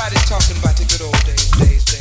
Everybody's talking about the good old days, days, days.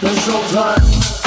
the showtime.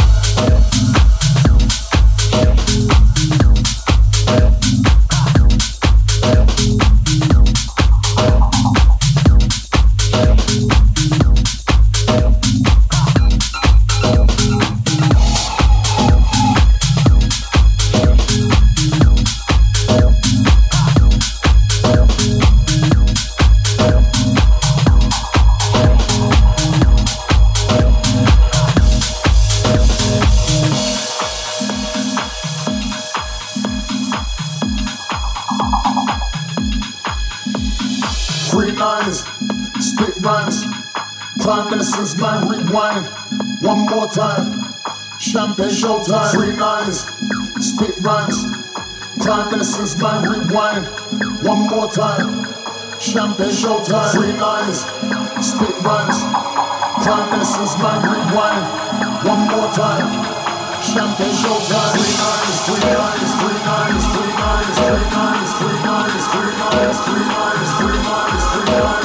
time innocence night rewind. One more time. Champagne showtime. Free lines. Spit rhymes. Time innocence night rewind. One more time. Champagne showtime. Free lines. Free lines. Free lines. Free lines. Free lines. Free lines. Free lines. Free lines. Free lines. Free lines.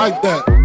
Like that.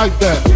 like that.